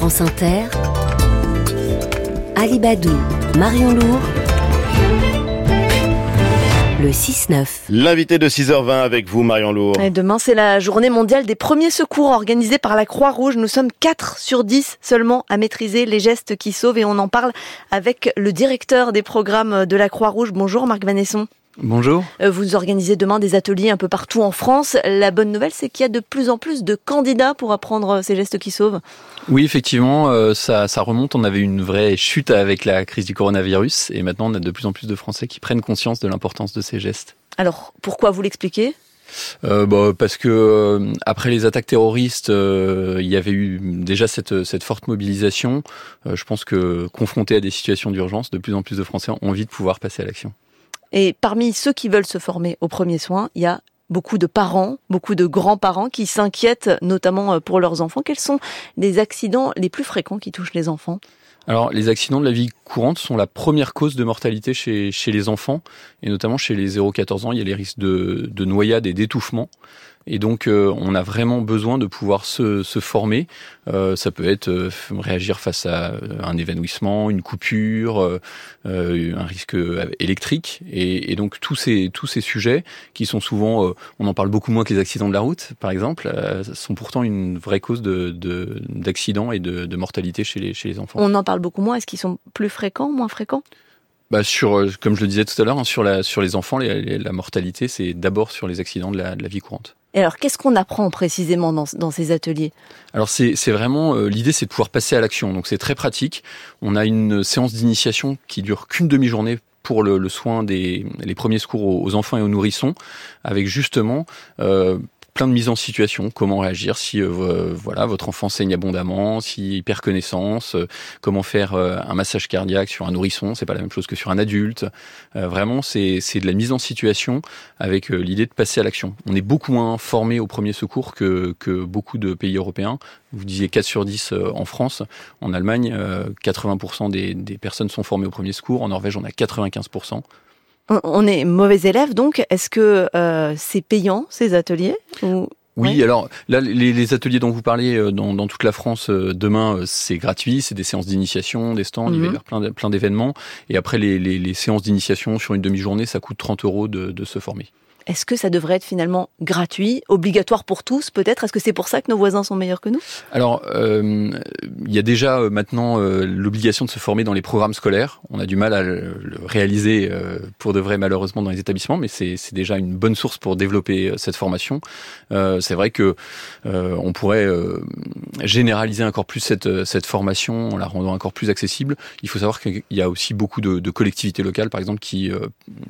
France Inter, Alibadou, Marion Lourd, le 6-9. L'invité de 6h20 avec vous, Marion Lourd. Et demain, c'est la journée mondiale des premiers secours organisée par la Croix-Rouge. Nous sommes 4 sur 10 seulement à maîtriser les gestes qui sauvent et on en parle avec le directeur des programmes de la Croix-Rouge. Bonjour Marc Vanesson. Bonjour. Euh, vous organisez demain des ateliers un peu partout en France. La bonne nouvelle, c'est qu'il y a de plus en plus de candidats pour apprendre ces gestes qui sauvent. Oui, effectivement, euh, ça, ça remonte. On avait une vraie chute avec la crise du coronavirus et maintenant on a de plus en plus de Français qui prennent conscience de l'importance de ces gestes. Alors, pourquoi vous l'expliquez? Euh, bah, parce que euh, après les attaques terroristes, euh, il y avait eu déjà cette, cette forte mobilisation. Euh, je pense que confrontés à des situations d'urgence, de plus en plus de Français ont envie de pouvoir passer à l'action. Et parmi ceux qui veulent se former aux premiers soins, il y a beaucoup de parents, beaucoup de grands-parents qui s'inquiètent notamment pour leurs enfants. Quels sont les accidents les plus fréquents qui touchent les enfants? Alors, les accidents de la vie courante sont la première cause de mortalité chez, chez les enfants, et notamment chez les 0-14 ans, il y a les risques de, de noyade et d'étouffement. Et donc, euh, on a vraiment besoin de pouvoir se, se former. Euh, ça peut être euh, réagir face à un évanouissement, une coupure, euh, un risque électrique. Et, et, donc, tous ces, tous ces sujets qui sont souvent, on en parle beaucoup moins que les accidents de la route, par exemple, sont pourtant une vraie cause de, de, d'accidents et de, de mortalité chez les, chez les enfants. On en parle beaucoup moins. Est-ce qu'ils sont plus fréquents, moins fréquents? Bah sur, comme je le disais tout à l'heure, hein, sur, la, sur les enfants, les, les, la mortalité, c'est d'abord sur les accidents de la, de la vie courante. Et alors, qu'est-ce qu'on apprend précisément dans, ces ateliers? Alors, c'est vraiment euh, l'idée, c'est de pouvoir passer à l'action. Donc, c'est très pratique. On a une séance d'initiation qui dure qu'une demi-journée pour le, soin des les premiers secours aux, aux, enfants et aux nourrissons, avec justement euh, de mises en situation, comment réagir si euh, voilà votre enfant saigne abondamment, s'il perd connaissance, euh, comment faire euh, un massage cardiaque sur un nourrisson, c'est pas la même chose que sur un adulte. Euh, vraiment, c'est c'est de la mise en situation avec euh, l'idée de passer à l'action. On est beaucoup moins formé au premier secours que que beaucoup de pays européens. Vous disiez 4 sur 10 en France, en Allemagne, 80% des, des personnes sont formées au premier secours, en Norvège on a 95% on est mauvais élève, donc est-ce que euh, c'est payant ces ateliers ou... Oui, oui, alors là, les, les, ateliers dont vous parlez euh, dans, dans toute la France euh, demain, c'est gratuit, c'est des séances d'initiation, des stands, mm -hmm. il va y avoir plein, plein d'événements. Et après, les, les, les séances d'initiation sur une demi-journée, ça coûte 30 euros de, de se former. Est-ce que ça devrait être finalement gratuit, obligatoire pour tous peut-être? Est-ce que c'est pour ça que nos voisins sont meilleurs que nous? Alors, euh, il y a déjà euh, maintenant euh, l'obligation de se former dans les programmes scolaires. On a du mal à le, réaliser pour de vrai malheureusement dans les établissements, mais c'est déjà une bonne source pour développer cette formation. C'est vrai que on pourrait généraliser encore plus cette, formation en la rendant encore plus accessible. Il faut savoir qu'il y a aussi beaucoup de, collectivités locales, par exemple, qui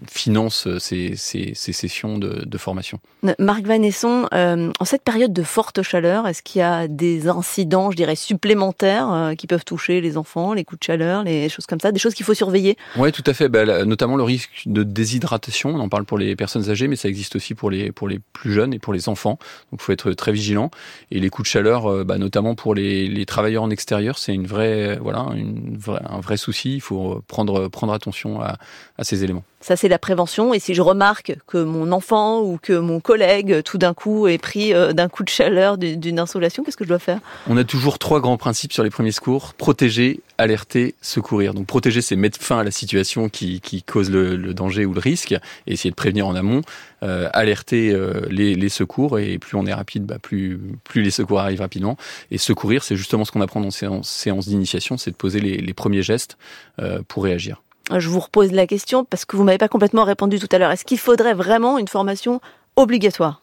financent ces sessions de, de, formation. Marc Vanesson, euh, en cette période de forte chaleur, est-ce qu'il y a des incidents, je dirais, supplémentaires euh, qui peuvent toucher les enfants, les coups de chaleur, les choses comme ça, des choses qu'il faut surveiller? Oui, tout à fait. Bah, là, notamment le risque de déshydratation. On en parle pour les personnes âgées, mais ça existe aussi pour les, pour les plus jeunes et pour les enfants. Donc, il faut être très vigilant. Et les coups de chaleur, euh, bah, notamment pour les, les, travailleurs en extérieur, c'est une vraie, voilà, une vraie, un vrai souci. Il faut prendre, prendre attention à, à ces éléments. Ça, c'est la prévention. Et si je remarque que mon enfant ou que mon collègue, tout d'un coup, est pris euh, d'un coup de chaleur, d'une insolation, qu'est-ce que je dois faire? On a toujours trois grands principes sur les premiers secours. Protéger, alerter, secourir. Donc protéger, c'est mettre fin à la situation qui, qui cause le, le, danger ou le risque et essayer de prévenir en amont. Euh, alerter euh, les, les, secours et plus on est rapide, bah, plus, plus les secours arrivent rapidement. Et secourir, c'est justement ce qu'on apprend dans séance, d'initiation, c'est de poser les, les premiers gestes euh, pour réagir je vous repose la question parce que vous m'avez pas complètement répondu tout à l'heure. Est-ce qu'il faudrait vraiment une formation obligatoire?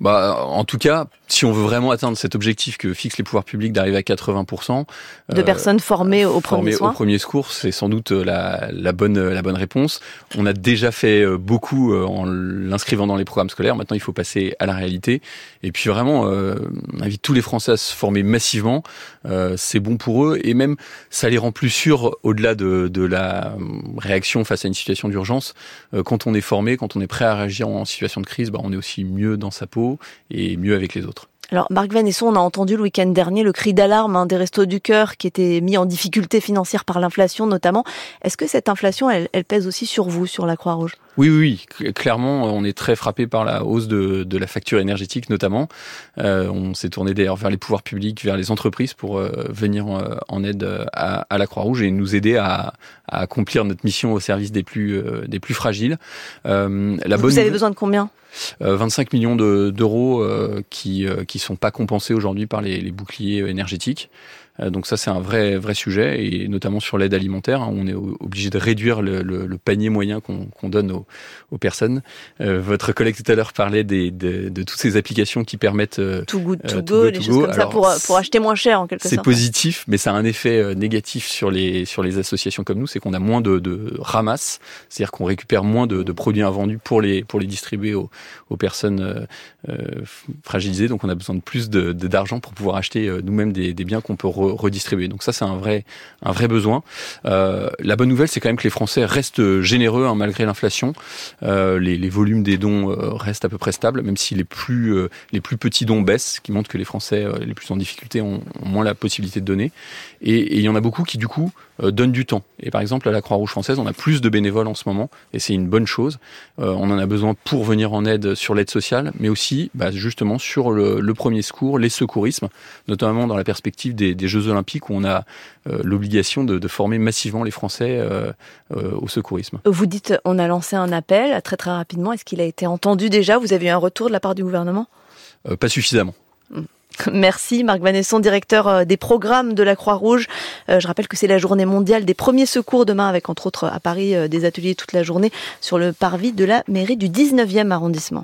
Bah, en tout cas, si on veut vraiment atteindre cet objectif que fixent les pouvoirs publics d'arriver à 80% de euh, personnes formées au premier formées au premier secours, c'est sans doute la, la, bonne la bonne réponse. On a déjà fait euh, beaucoup euh, en l'inscrivant dans les programmes scolaires. Maintenant, il faut passer à la réalité. Et puis vraiment, euh, on invite tous les Français à se former massivement. Euh, c'est bon pour eux et même ça les rend plus sûrs au-delà de, de, la réaction face à une situation d'urgence. Euh, quand on est formé, quand on est prêt à réagir en situation de crise, bah, on est aussi mieux dans sa peau et mieux avec les autres. Alors, Marc Vanesson, on a entendu le week-end dernier le cri d'alarme hein, des Restos du Cœur qui étaient mis en difficulté financière par l'inflation notamment. Est-ce que cette inflation, elle, elle, pèse aussi sur vous, sur la Croix-Rouge? Oui, oui, oui, clairement, on est très frappé par la hausse de, de la facture énergétique notamment. Euh, on s'est tourné d'ailleurs vers les pouvoirs publics, vers les entreprises pour euh, venir euh, en aide à, à la Croix-Rouge et nous aider à, à, accomplir notre mission au service des plus, euh, des plus fragiles. la Vous bonne avez besoin de combien? 25 millions d'euros qui qui sont pas compensés aujourd'hui par les, les boucliers énergétiques. Euh, donc ça, c'est un vrai, vrai sujet, et notamment sur l'aide alimentaire, hein, on est obligé de réduire le, le, le panier moyen qu'on donne aux, aux personnes. Euh, votre collègue tout à l'heure parlait des, de, de, toutes ces applications qui permettent... Euh, tout good, to, go, des choses comme ça pour, pour acheter moins cher en quelque sorte. C'est positif, mais ça a un effet négatif sur les, sur les associations comme nous, c'est qu'on a moins de, de ramasse, c'est-à-dire qu'on récupère moins de, de, produits invendus pour les, pour les distribuer aux, aux personnes euh, fragilisées, donc on a besoin de plus d'argent pour pouvoir acheter nous-mêmes des, des biens qu'on peut redistribuer. Donc ça, c'est un vrai, un vrai besoin. Euh, la bonne nouvelle, c'est quand même que les Français restent généreux hein, malgré l'inflation. Euh, les, volumes des dons euh, restent à peu près stables, même si les plus, euh, les plus petits dons baissent, ce qui montre que les Français les plus en difficulté ont, moins la possibilité de donner. Et, il y en a beaucoup qui, du coup, donnent du temps. Et par exemple, à la Croix-Rouge française, on a plus de bénévoles en ce moment, et c'est une bonne chose. on en a besoin pour venir en aide sur l'aide sociale, mais aussi bah, justement sur le, premier secours, les secourismes, notamment dans la perspective des, Jeux olympiques où on a l'obligation de, former massivement les Français au secourisme. Vous dites on a lancé un appel très très rapidement. Est-ce qu'il a été entendu déjà? Vous avez eu un retour de la part du gouvernement? Pas suffisamment. Hmm. Merci Marc Vanesson, directeur des programmes de la Croix-Rouge. Je rappelle que c'est la journée mondiale des premiers secours demain avec entre autres à Paris des ateliers toute la journée sur le parvis de la mairie du 19e arrondissement.